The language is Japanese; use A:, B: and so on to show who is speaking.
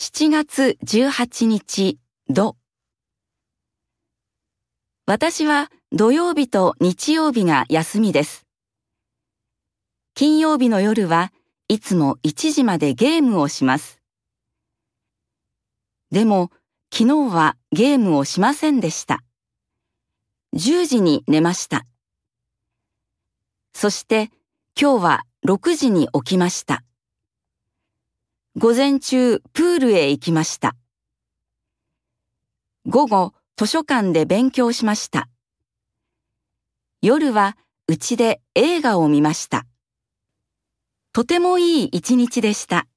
A: 7月18日、土。私は土曜日と日曜日が休みです。金曜日の夜はいつも1時までゲームをします。でも昨日はゲームをしませんでした。10時に寝ました。そして今日は6時に起きました。午前中プールへ行きました。午後図書館で勉強しました。夜はうちで映画を見ました。とてもいい一日でした。